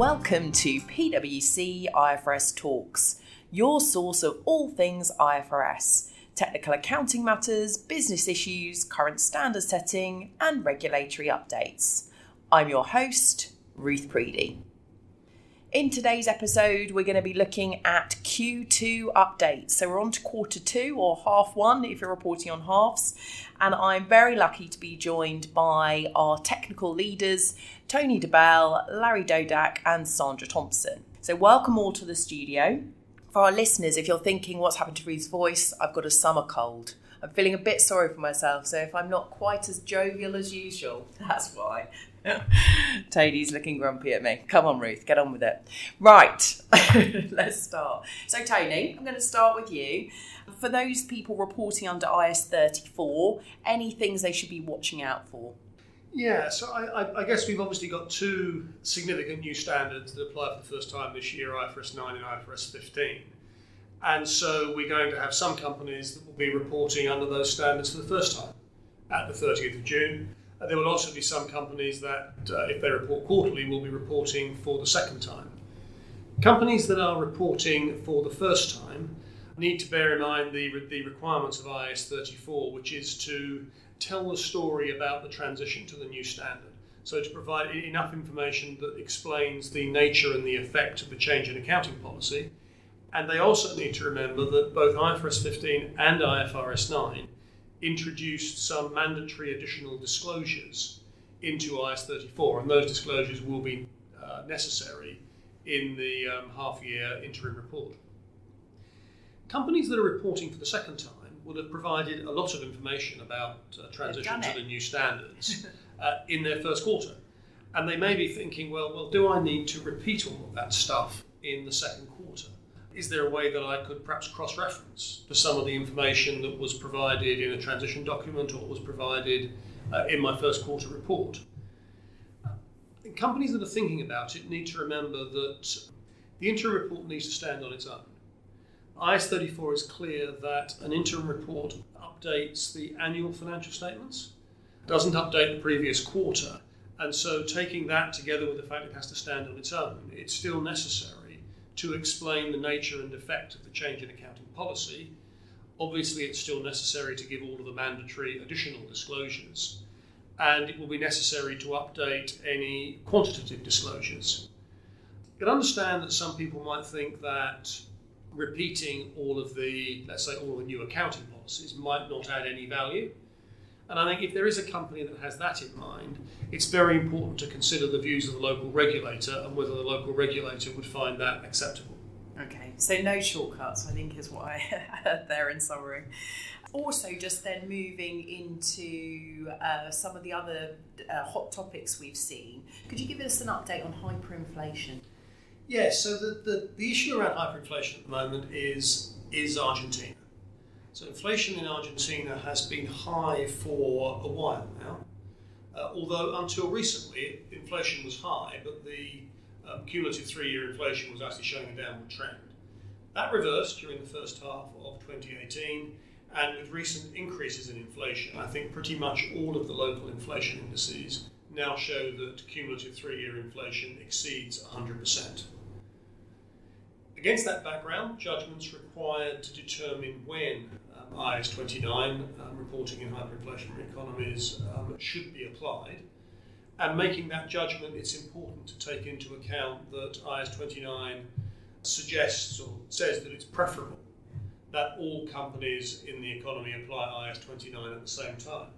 Welcome to PwC IFRS Talks, your source of all things IFRS technical accounting matters, business issues, current standard setting, and regulatory updates. I'm your host, Ruth Preedy. In today's episode, we're going to be looking at Q2 updates. So we're on to quarter two or half one if you're reporting on halves. And I'm very lucky to be joined by our technical leaders, Tony de Bell, Larry Dodyk, and Sandra Thompson. So welcome all to the studio. For our listeners, if you're thinking what's happened to Ruth's voice, I've got a summer cold. I'm feeling a bit sorry for myself, so if I'm not quite as jovial as usual, that's why. Tony's looking grumpy at me. Come on, Ruth, get on with it. Right, let's start. So, Tony, I'm going to start with you. For those people reporting under IAS 34, any things they should be watching out for? Yeah, so I, I, guess we've obviously got two significant new standards that apply for the first time this year IFRS 9 and IFRS 15. And so we're going to have some companies that will be reporting under those standards for the first time at the 30th of June. Uh, there will also be some companies that, uh, if they report quarterly, will be reporting for the second time. Companies that are reporting for the first time need to bear in mind the, the requirements of IAS 34, which is to tell the story about the transition to the new standard. So, to provide enough information that explains the nature and the effect of the change in accounting policy. And they also need to remember that both IFRS 15 and IFRS 9 introduced some mandatory additional disclosures into IAS 34, and those disclosures will be uh, necessary in the um, half year interim report. Companies that are reporting for the second time will have provided a lot of information about uh, transition to the new standards uh, in their first quarter. And they may be thinking, well, well, do I need to repeat all of that stuff in the second quarter? is there a way that I could perhaps cross reference to some of the information that was provided in a transition document or was provided uh, in my first quarter report? companies that are thinking about it need to remember that the interim report needs to stand on its own. IAS 34 is clear that an interim report updates the annual financial statements, doesn't update the previous quarter, and so taking that together with the fact it has to stand on its own, it's still necessary to explain the nature and effect of the change in accounting policy. Obviously, it's still necessary to give all of the mandatory additional disclosures, and it will be necessary to update any quantitative disclosures. You can understand that some people might think that repeating all of the, let's say, all the new accounting policies might not add any value. And I think if there is a company that has that in mind, it's very important to consider the views of the local regulator and whether the local regulator would find that acceptable. Okay, so no shortcuts, I think, is what I heard there in summary. Also, just then moving into uh, some of the other uh, hot topics we've seen, could you give us an update on hyperinflation? Yes, so the, the, the issue around hyperinflation at the moment is, is Argentina. So inflation in Argentina has been high for a while now, uh, although until recently inflation was high, but the um, cumulative three-year inflation was actually showing a downward trend. That reversed during the first half of 2018, and with recent increases in inflation, I think pretty much all of the local inflation indices now show that cumulative three-year inflation exceeds 100%. Against that background, judgments required to determine when um, IAS 29, um, reporting in hyperinflationary economies, um, should be applied. And making that judgment, it's important to take into account that IAS 29 suggests or says that it's preferable that all companies in the economy apply IAS 29 at the same time.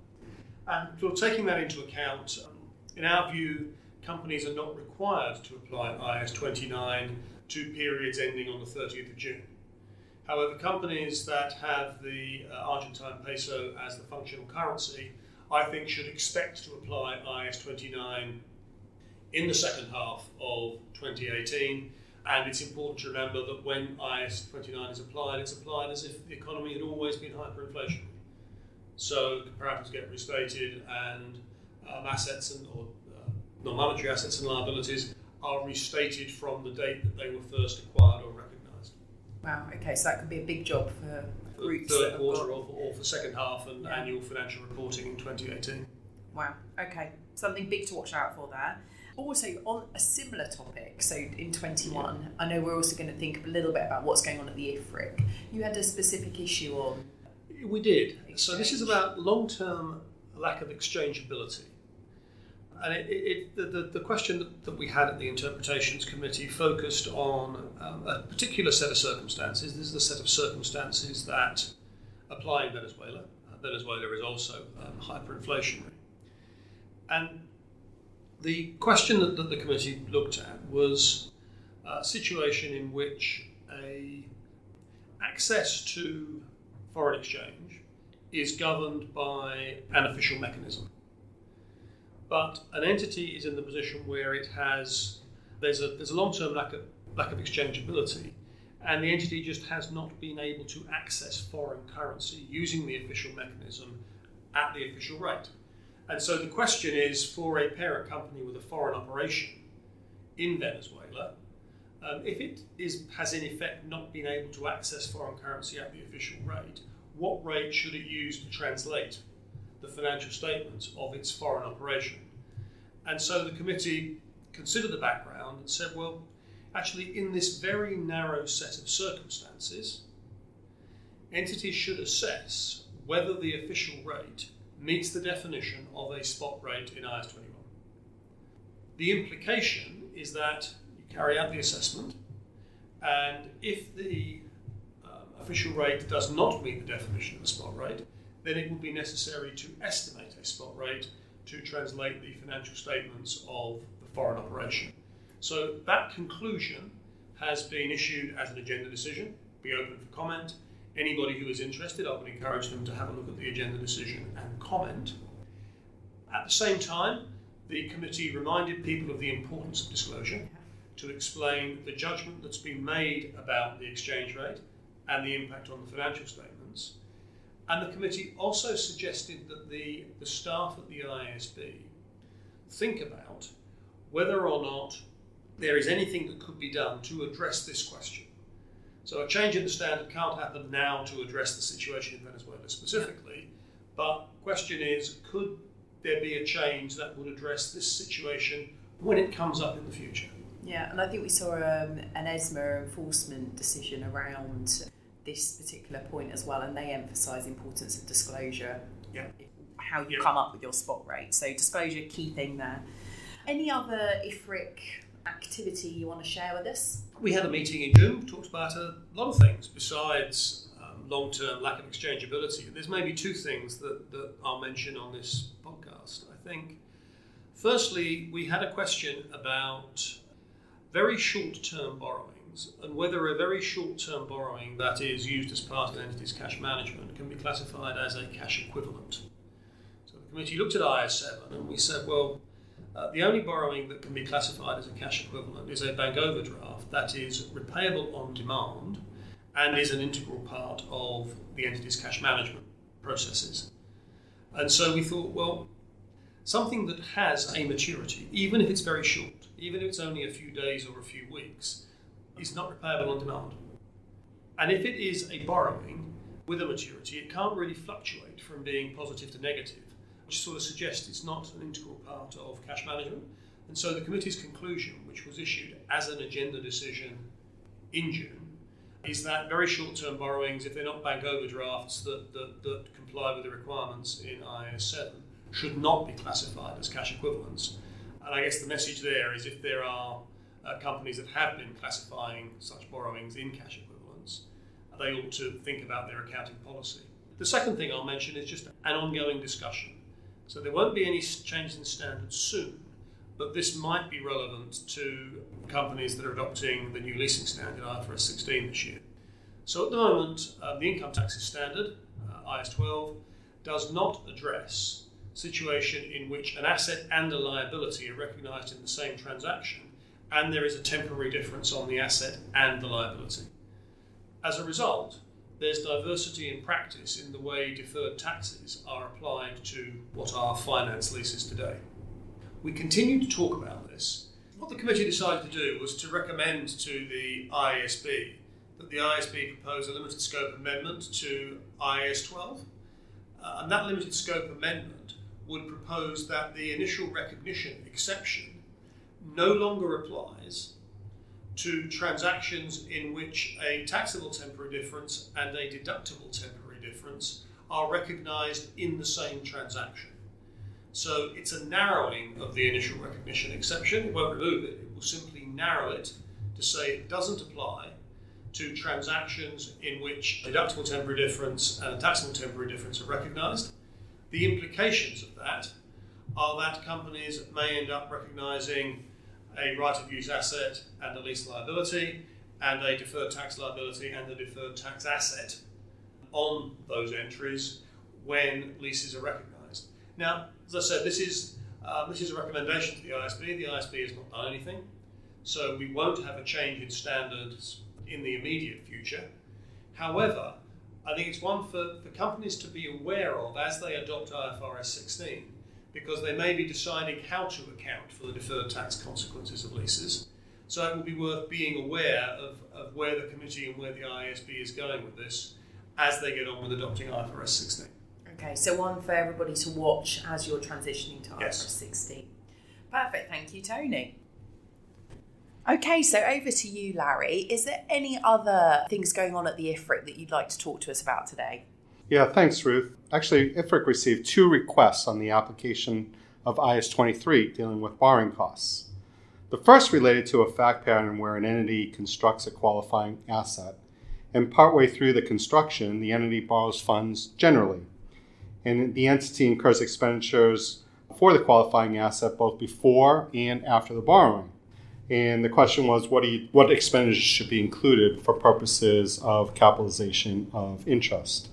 And for taking that into account, um, in our view, companies are not required to apply IAS 29 to periods ending on the 30th of June. However, companies that have the uh, Argentine peso as the functional currency, I think, should expect to apply IAS 29 in the second half of 2018. And it's important to remember that when IAS 29 is applied, it's applied as if the economy had always been hyperinflationary. So comparatives get restated, and um, assets and or uh, non-monetary assets and liabilities are restated from the date that they were first acquired or recognised. Wow, okay, so that could be a big job for, for third quarter or for, or for, second half and yeah. annual financial reporting in 2018. Wow, okay, something big to watch out for there. Also, on a similar topic, so in 21, yeah. I know we're also going to think a little bit about what's going on at the IFRIC. You had a specific issue on. We did. Exchange. So, this is about long term lack of exchangeability. And it, it, the, the, the, question that, we had at the Interpretations Committee focused on um, a particular set of circumstances. This is the set of circumstances that apply in Venezuela. Uh, Venezuela is also um, hyperinflationary. And the question that, that the committee looked at was a situation in which a access to foreign exchange is governed by an official mechanism. But an entity is in the position where it has there's a there's a long-term lack of lack of exchangeability, and the entity just has not been able to access foreign currency using the official mechanism at the official rate. And so the question is for a parent company with a foreign operation in Venezuela, um, if it is, has in effect not been able to access foreign currency at the official rate, what rate should it use to translate the financial statements of its foreign operation? And so the committee considered the background and said, well, actually, in this very narrow set of circumstances, entities should assess whether the official rate meets the definition of a spot rate in IAS 21. The implication is that you carry out the assessment, and if the um, official rate does not meet the definition of a spot rate, then it will be necessary to estimate a spot rate to translate the financial statements of the foreign operation. So that conclusion has been issued as an agenda decision, be open for comment, anybody who is interested, I would encourage them to have a look at the agenda decision and comment. At the same time, the committee reminded people of the importance of disclosure to explain the judgment that's been made about the exchange rate and the impact on the financial statements. And the committee also suggested that the, the staff at the IASB think about whether or not there is anything that could be done to address this question. So a change in the standard can't happen now to address the situation in Venezuela specifically, but question is, could there be a change that would address this situation when it comes up in the future? Yeah, and I think we saw um, an ESMA enforcement decision around this particular point as well, and they emphasise the importance of disclosure. Yeah. How you yeah. come up with your spot rate. So disclosure, key thing there. Any other IFRIC activity you want to share with us? We had a meeting in June, talked about a lot of things besides um, long term lack of exchangeability. There's maybe two things that, that I'll mention on this podcast. I think, firstly, we had a question about very short term borrowings and whether a very short term borrowing that is used as part of an entity's cash management can be classified as a cash equivalent. So the committee looked at IAS7 and we said, well, uh, the only borrowing that can be classified as a cash equivalent is a bank overdraft that is repayable on demand and is an integral part of the entity's cash management processes. And so we thought, well, something that has a maturity, even if it's very short, even if it's only a few days or a few weeks, is not repayable on demand. And if it is a borrowing with a maturity, it can't really fluctuate from being positive to negative which sort of suggests it's not an integral part of cash management. And so the committee's conclusion, which was issued as an agenda decision in June, is that very short term borrowings, if they're not bank overdrafts that, that, that comply with the requirements in IAS 7, should not be classified as cash equivalents. And I guess the message there is if there are uh, companies that have been classifying such borrowings in cash equivalents, they ought to think about their accounting policy. The second thing I'll mention is just an ongoing discussion so there won't be any change in standards soon, but this might be relevant to companies that are adopting the new leasing standard IFRS 16 this year. So at the moment, uh, the income taxes standard, uh, IAS 12, does not address situation in which an asset and a liability are recognised in the same transaction and there is a temporary difference on the asset and the liability. As a result, there's diversity in practice in the way deferred taxes are applied to what are finance leases today. We continue to talk about this. What the committee decided to do was to recommend to the IASB that the IASB propose a limited scope amendment to IAS 12. Uh, and that limited scope amendment would propose that the initial recognition exception no longer applies to transactions in which a taxable temporary difference and a deductible temporary difference are recognized in the same transaction. So it's a narrowing of the initial recognition exception. It won't remove it, it will simply narrow it to say it doesn't apply to transactions in which deductible temporary difference and a taxable temporary difference are recognized. The implications of that are that companies may end up recognizing a right of use asset and a lease liability, and a deferred tax liability and a deferred tax asset on those entries when leases are recognised. Now, as I said, this is uh, this is a recommendation to the IASB. The IASB has not done anything, so we won't have a change in standards in the immediate future. However, I think it's one for, for companies to be aware of as they adopt IFRS 16 because they may be deciding how to account for the deferred tax consequences of leases. So it will be worth being aware of, of where the committee and where the IASB is going with this as they get on with adopting IFRS 16. Okay, so one for everybody to watch as you're transitioning to yes. IFRS 16. Perfect, thank you, Tony. Okay, so over to you, Larry. Is there any other things going on at the IFRIC that you'd like to talk to us about today? Yeah, thanks, Ruth. Actually, IFRIC received two requests on the application of IAS 23 dealing with borrowing costs. The first related to a fact pattern where an entity constructs a qualifying asset, and partway through the construction, the entity borrows funds generally, and the entity incurs expenditures for the qualifying asset both before and after the borrowing. And the question was, what, you, what expenditures should be included for purposes of capitalization of interest?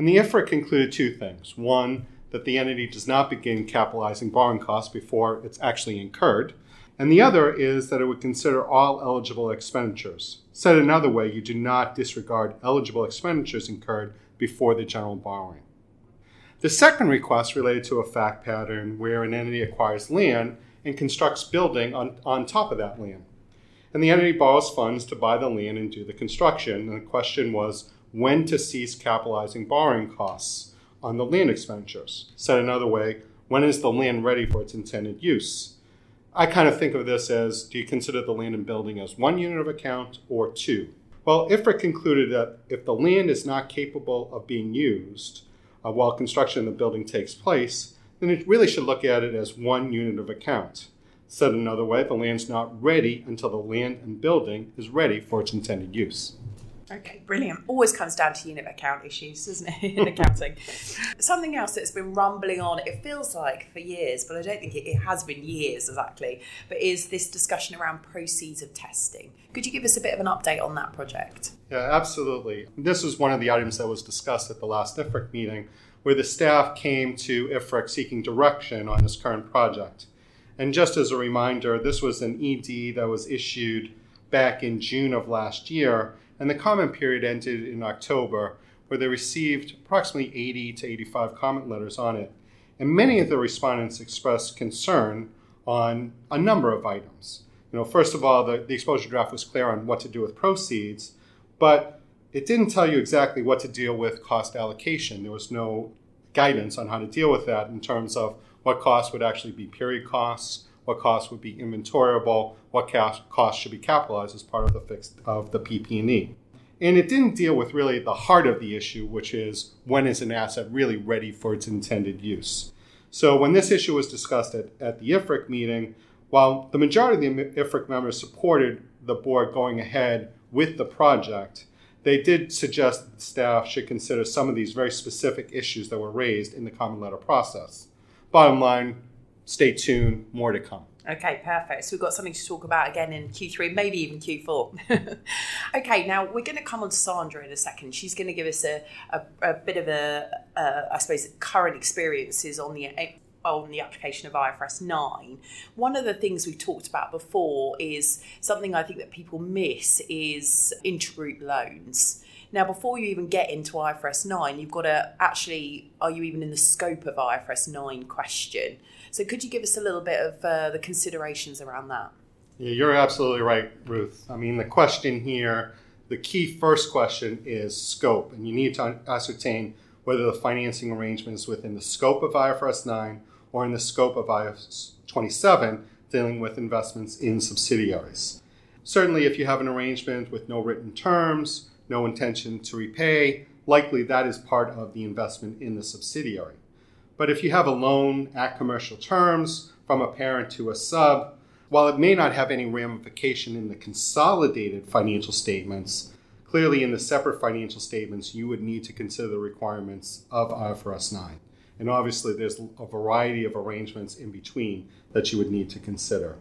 And the IFRIC concluded two things. One, that the entity does not begin capitalizing borrowing costs before it's actually incurred. And the other is that it would consider all eligible expenditures. Said another way, you do not disregard eligible expenditures incurred before the general borrowing. The second request related to a fact pattern where an entity acquires land and constructs building on, on top of that land. And the entity borrows funds to buy the land and do the construction. And the question was when to cease capitalizing borrowing costs on the land expenditures. Said another way, when is the land ready for its intended use? I kind of think of this as do you consider the land and building as one unit of account or two? Well, IFRIC concluded that if the land is not capable of being used uh, while construction of the building takes place, then it really should look at it as one unit of account. Said another way, the land's not ready until the land and building is ready for its intended use. Okay, brilliant. Always comes down to unit account issues, doesn't it, in accounting? Something else that's been rumbling on, it feels like for years, but I don't think it, it, has been years exactly, but is this discussion around proceeds of testing. Could you give us a bit of an update on that project? Yeah, absolutely. This was one of the items that was discussed at the last IFRIC meeting, where the staff came to IFRIC seeking direction on this current project. And just as a reminder, this was an ED that was issued back in June of last year and the comment period ended in October, where they received approximately 80 to 85 comment letters on it. And many of the respondents expressed concern on a number of items. You know, first of all, the, the exposure draft was clear on what to do with proceeds, but it didn't tell you exactly what to deal with cost allocation. There was no guidance on how to deal with that in terms of what costs would actually be period costs, what costs would be inventoriable, what costs should be capitalized as part of the fixed of the PP&E. And it didn't deal with really the heart of the issue, which is when is an asset really ready for its intended use. So when this issue was discussed at, at the IFRIC meeting, while the majority of the IFRIC members supported the board going ahead with the project, they did suggest that the staff should consider some of these very specific issues that were raised in the common letter process. Bottom line, stay tuned, more to come. Okay, perfect. So we've got something to talk about again in Q3, maybe even Q4. okay, now we're going to come on to Sandra in a second. She's going to give us a, a, a bit of a, uh, suppose, current experiences on the on the application of IFRS 9. One of the things we've talked about before is something I think that people miss is intergroup loans. Now, before you even get into IFRS 9, you've got to actually, are you even in the scope of IFRS 9 question? So, could you give us a little bit of uh, the considerations around that? Yeah, you're absolutely right, Ruth. I mean, the question here, the key first question is scope, and you need to ascertain whether the financing arrangement is within the scope of IFRS 9 or in the scope of IFRS 27 dealing with investments in subsidiaries. Certainly, if you have an arrangement with no written terms, no intention to repay, likely that is part of the investment in the subsidiary. But if you have a loan at commercial terms from a parent to a sub, while it may not have any ramification in the consolidated financial statements, clearly in the separate financial statements, you would need to consider the requirements of IFRS 9. And obviously, there's a variety of arrangements in between that you would need to consider.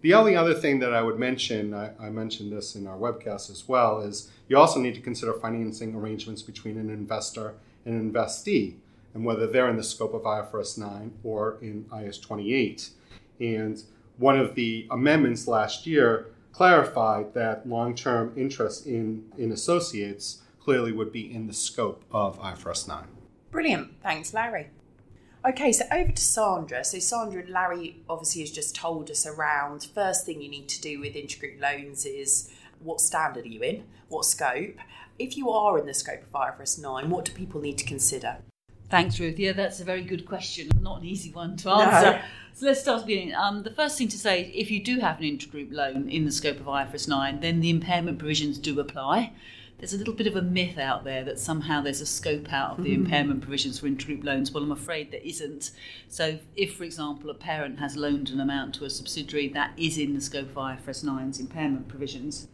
The only other thing that I would mention, I, I, mentioned this in our webcast as well, is you also need to consider financing arrangements between an investor and an investee, and whether they're in the scope of IFRS 9 or in IAS 28. And one of the amendments last year clarified that long term interest in, in associates clearly would be in the scope of IFRS 9. Brilliant. Thanks, Larry. Okay, so over to Sandra. So, Sandra, and Larry obviously has just told us around first thing you need to do with intergroup loans is what standard are you in? What scope? If you are in the scope of IFRS 9, what do people need to consider? Thanks, Ruth. Yeah, that's a very good question. Not an easy one to answer. No. So let's start beginning. Um, the first thing to say, if you do have an intergroup loan in the scope of IFRS 9, then the impairment provisions do apply there's a little bit of a myth out there that somehow there's a scope out of the mm-hmm. impairment provisions for intergroup loans. Well, I'm afraid there isn't. So, if, for example, a parent has loaned an amount to a subsidiary, that is in the scope of IFRS 9's impairment provisions.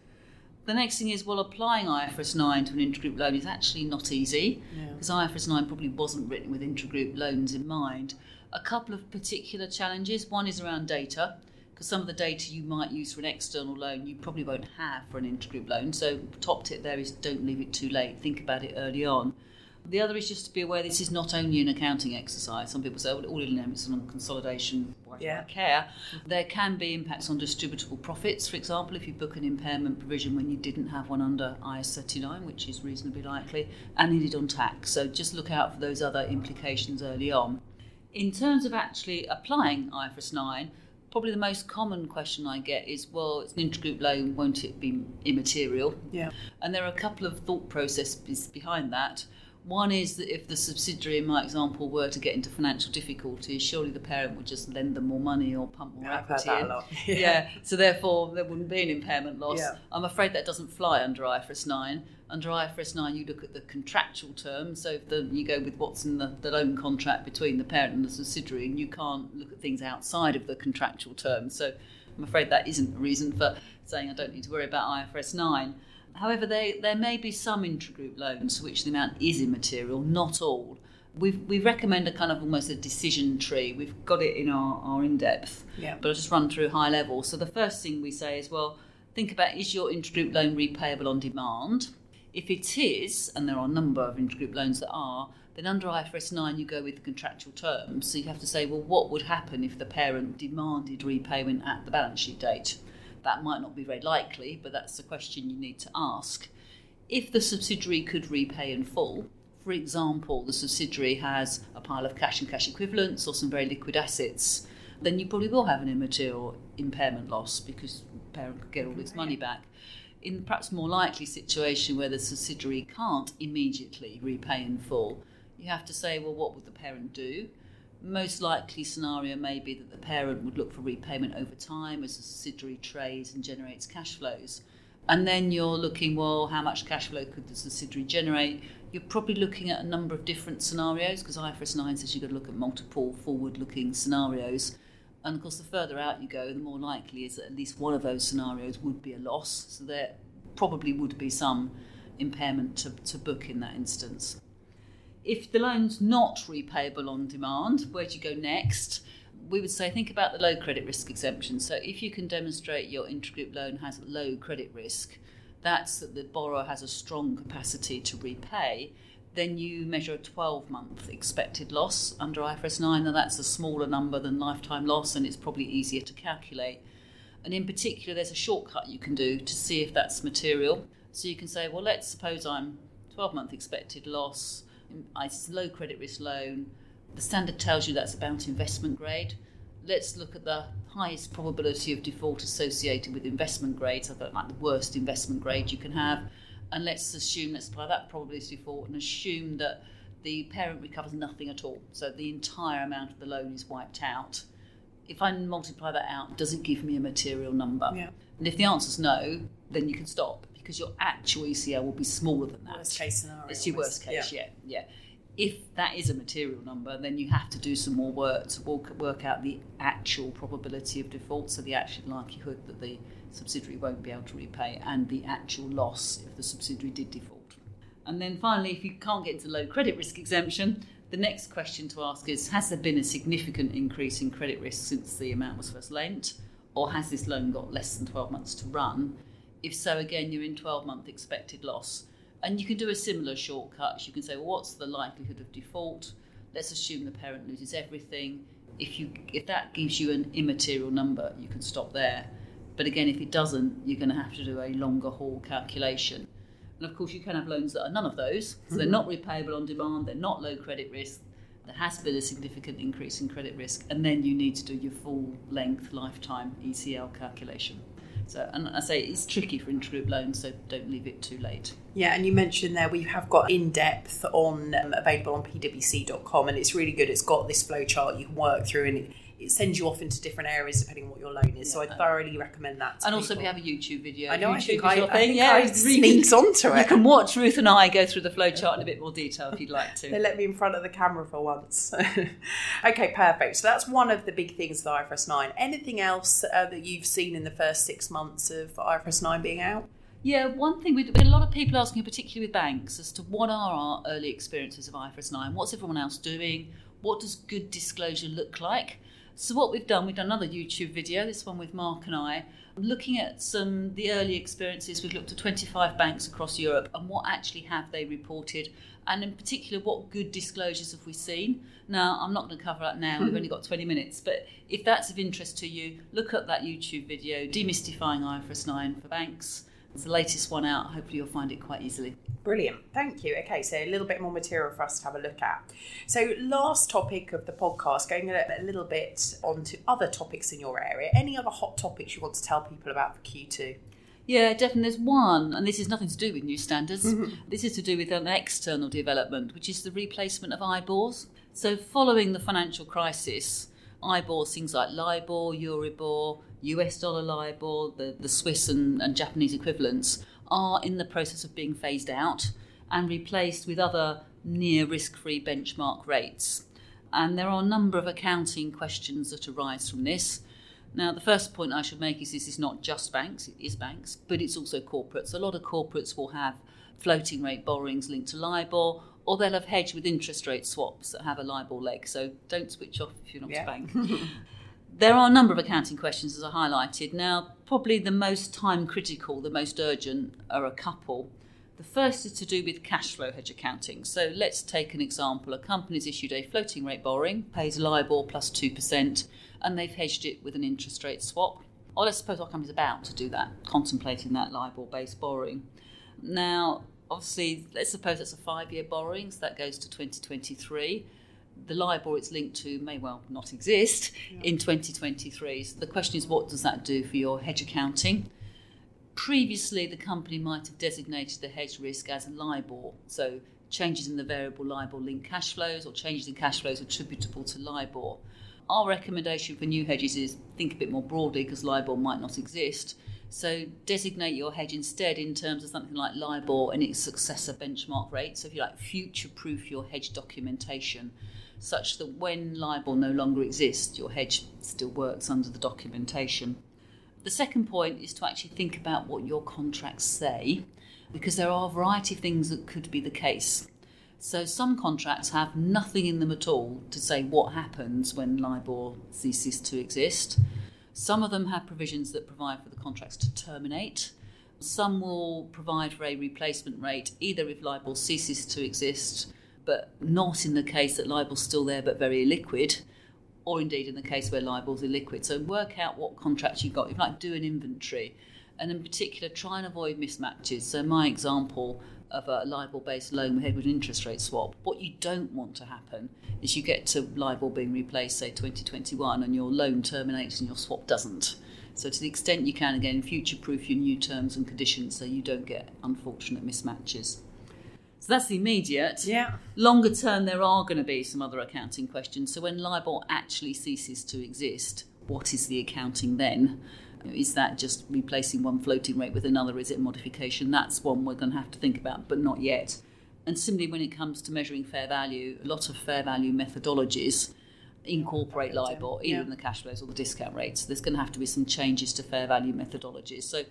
The next thing is, well, applying IFRS 9 to an intergroup loan is actually not easy because yeah. IFRS 9 probably wasn't written with intergroup loans in mind. A couple of particular challenges. One is around data because some of the data you might use for an external loan you probably won't have for an intergroup loan. So top tip there is don't leave it too late. Think about it early on. The other is just to be aware this is not only an accounting exercise. Some people say, oh, all it's on consolidation, why yeah. Care? There can be impacts on distributable profits, for example, if you book an impairment provision when you didn't have one under IAS 39, which is reasonably likely, and indeed on tax. So just look out for those other implications early on. In terms of actually applying IFRS 9, probably the most common question I get is, well, it's an intergroup loan, won't it be immaterial? Yeah. And there are a couple of thought processes behind that. One is that if the subsidiary, in my example, were to get into financial difficulties, surely the parent would just lend them more money or pump more yeah, equity in. Yeah. yeah. So therefore, there wouldn't be an impairment loss. Yeah. I'm afraid that doesn't fly under IFRS 9 under IFRS 9, you look at the contractual terms. So if the, you go with what's in the, the loan contract between the parent and the subsidiary, and you can't look at things outside of the contractual terms. So I'm afraid that isn't a reason for saying I don't need to worry about IFRS 9. However, they, there may be some intragroup loans for which the amount is immaterial, not all. we we recommend a kind of almost a decision tree. We've got it in our, our in depth, yeah. but I'll just run through high level. So the first thing we say is, well, think about is your intergroup loan repayable on demand? If it is, and there are a number of intergroup loans that are, then under IFRS 9 you go with the contractual terms. So you have to say, well, what would happen if the parent demanded repayment at the balance sheet date? That might not be very likely, but that's the question you need to ask. If the subsidiary could repay in full, for example, the subsidiary has a pile of cash and cash equivalents or some very liquid assets, then you probably will have an immaterial impairment loss because the parent could get all its money back in perhaps more likely situation where the subsidiary can't immediately repay in full, you have to say, well, what would the parent do? Most likely scenario may be that the parent would look for repayment over time as the subsidiary trades and generates cash flows. And then you're looking, well, how much cash flow could the subsidiary generate? You're probably looking at a number of different scenarios because IFRS 9 says you've got to look at multiple forward looking scenarios. And of course, the further out you go, the more likely is that at least one of those scenarios would be a loss. So there probably would be some impairment to, to book in that instance. If the loan's not repayable on demand, where do you go next? We would say think about the low credit risk exemption. So if you can demonstrate your intergroup loan has low credit risk, that's that the borrower has a strong capacity to repay then you measure a 12 month expected loss under IFRS 9, and that's a smaller number than lifetime loss, and it's probably easier to calculate. And in particular, there's a shortcut you can do to see if that's material. So you can say, well, let's suppose I'm 12 month expected loss, it's a low credit risk loan. The standard tells you that's about investment grade. Let's look at the highest probability of default associated with investment grade, so like the worst investment grade you can have and let's assume, let's apply that probability of default and assume that the parent recovers nothing at all. So the entire amount of the loan is wiped out. if I multiply that out, does it give me a material number? Yeah. And if the answer is no, then you can stop because your actual ECL will be smaller than that. Worst case scenario. It's your almost. worst case, yeah. yeah, If that is a material number, then you have to do some more work to work, work out the actual probability of default, so the actual likelihood that the subsidiary won't be able to repay, and the actual loss if the subsidiary did default. And then finally, if you can't get into low credit risk exemption, the next question to ask is Has there been a significant increase in credit risk since the amount was first lent? Or has this loan got less than 12 months to run? If so, again, you're in 12 month expected loss. And you can do a similar shortcut. You can say, well, what's the likelihood of default? Let's assume the parent loses everything. If you if that gives you an immaterial number, you can stop there. But again, if it doesn't, you're going to have to do a longer haul calculation. And of course, you can have loans that are none of those. So they're not repayable on demand, they're not low credit risk, there has been a significant increase in credit risk, and then you need to do your full length lifetime ECL calculation. So, and I say it's tricky for intergroup loans, so don't leave it too late. Yeah, and you mentioned there we have got in depth on um, available on pwc.com, and it's really good. It's got this flow chart you can work through, and it, it sends you off into different areas depending on what your loan is. so I Yeah. thoroughly recommend that. And also, we have a YouTube video. I know. I YouTube think I, your I, thing. think yeah, I sneaks onto You can watch Ruth and I go through the flow chart in a bit more detail if you'd like They to. let me in front of the camera for once. okay, perfect. So that's one of the big things with IFRS 9. Anything else uh, that you've seen in the first six months of IFRS 9 being out? Yeah, one thing we we a lot of people asking, particularly with banks, as to what are our early experiences of IFRS 9? What's everyone else doing? What does good disclosure look like? So what we've done, we've done another YouTube video, this one with Mark and I, looking at some the early experiences. We've looked at 25 banks across Europe and what actually have they reported, and in particular, what good disclosures have we seen? Now, I'm not going to cover that now. We've only got 20 minutes, but if that's of interest to you, look at that YouTube video, demystifying IFRS 9 for banks. It's the latest one out. Hopefully, you'll find it quite easily. Brilliant. Thank you. Okay, so a little bit more material for us to have a look at. So, last topic of the podcast, going a, a little bit on to other topics in your area. Any other hot topics you want to tell people about for Q2? Yeah, definitely. There's one, and this is nothing to do with new standards. Mm-hmm. This is to do with an external development, which is the replacement of IBORs. So, following the financial crisis, IBORs, things like LIBOR, Euribor, US dollar LIBOR, the, the Swiss and, and Japanese equivalents, are in the process of being phased out and replaced with other near risk free benchmark rates. And there are a number of accounting questions that arise from this. Now, the first point I should make is this is not just banks, it is banks, but it's also corporates. A lot of corporates will have floating rate borrowings linked to LIBOR, or they'll have hedged with interest rate swaps that have a LIBOR leg. So don't switch off if you're not Yeah. a bank. there are a number of accounting questions, as I highlighted. Now, probably the most time critical, the most urgent, are a couple. The first is to do with cash flow hedge accounting. So let's take an example. A company's issued a floating rate borrowing, pays LIBOR plus 2%, and they've hedged it with an interest rate swap. Or let's suppose our company's about to do that, contemplating that LIBOR based borrowing. Now, obviously, let's suppose that's a five year borrowing, so that goes to 2023. The LIBOR it's linked to may well not exist in 2023. So the question is, what does that do for your hedge accounting? Previously, the company might have designated the hedge risk as LIBOR, so changes in the variable LIBOR linked cash flows or changes in cash flows attributable to LIBOR. Our recommendation for new hedges is think a bit more broadly because LIBOR might not exist. So designate your hedge instead in terms of something like LIBOR and its successor benchmark rate. So if you like, future proof your hedge documentation such that when LIBOR no longer exists, your hedge still works under the documentation. The second point is to actually think about what your contracts say, because there are a variety of things that could be the case. So some contracts have nothing in them at all to say what happens when LIBOR ceases to exist. Some of them have provisions that provide for the contracts to terminate. Some will provide for a replacement rate, either if LIBOR ceases to exist, but not in the case that LIBOR's still there but very illiquid, or indeed in the case where LIBOR's illiquid. So work out what contracts you've got. If like, do an inventory. And in particular, try and avoid mismatches. So my example of a LIBOR-based loan with an interest rate swap, what you don't want to happen is you get to LIBOR being replaced, say 2021, and your loan terminates and your swap doesn't. So to the extent you can, again, future-proof your new terms and conditions so you don't get unfortunate mismatches. So that's the immediate. Yeah. Longer term, there are going to be some other accounting questions. So when LIBOR actually ceases to exist, what is the accounting then? Is that just replacing one floating rate with another? Is it modification? That's one we're going to have to think about, but not yet. And similarly, when it comes to measuring fair value, a lot of fair value methodologies incorporate LIBOR, either yeah. in the cash flows or the discount rates. There's going to have to be some changes to fair value methodologies. So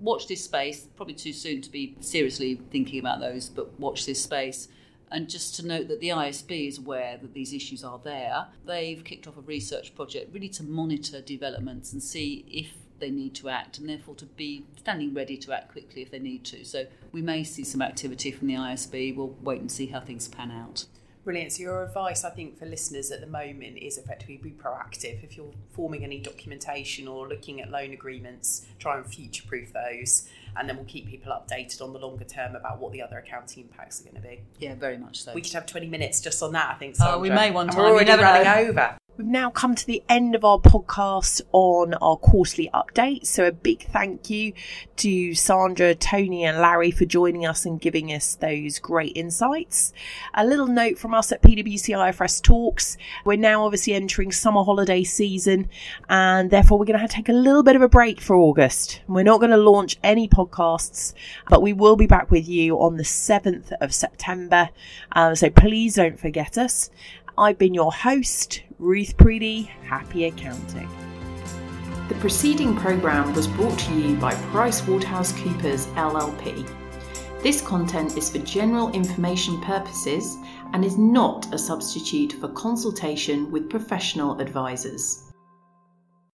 watch this space. Probably too soon to be seriously thinking about those, but watch this space. And just to note that the IASB is aware that these issues are there. They've kicked off a research project really to monitor developments and see if they need to act and therefore to be standing ready to act quickly if they need to. So we may see some activity from the IASB. We'll wait and see how things pan out. Brilliant. So your advice, I think, for listeners at the moment is effectively be proactive. If you're forming any documentation or looking at loan agreements, try and future-proof those, and then we'll keep people updated on the longer term about what the other accounting impacts are going to be. Yeah, very much so. We could have 20 minutes just on that, I think. Uh, Sandra. Oh, we may one time. And we're already running over. We've now come to the end of our podcast on our quarterly update. So, a big thank you to Sandra, Tony, and Larry for joining us and giving us those great insights. A little note from us at PwC IFRS Talks we're now obviously entering summer holiday season, and therefore, we're going to, have to take a little bit of a break for August. We're not going to launch any podcasts, but we will be back with you on the 7th of September. Um, so, please don't forget us. I've been your host, Ruth Preedy. Happy accounting. The preceding programme was brought to you by PricewaterhouseCoopers LLP. This content is for general information purposes and is not a substitute for consultation with professional advisors.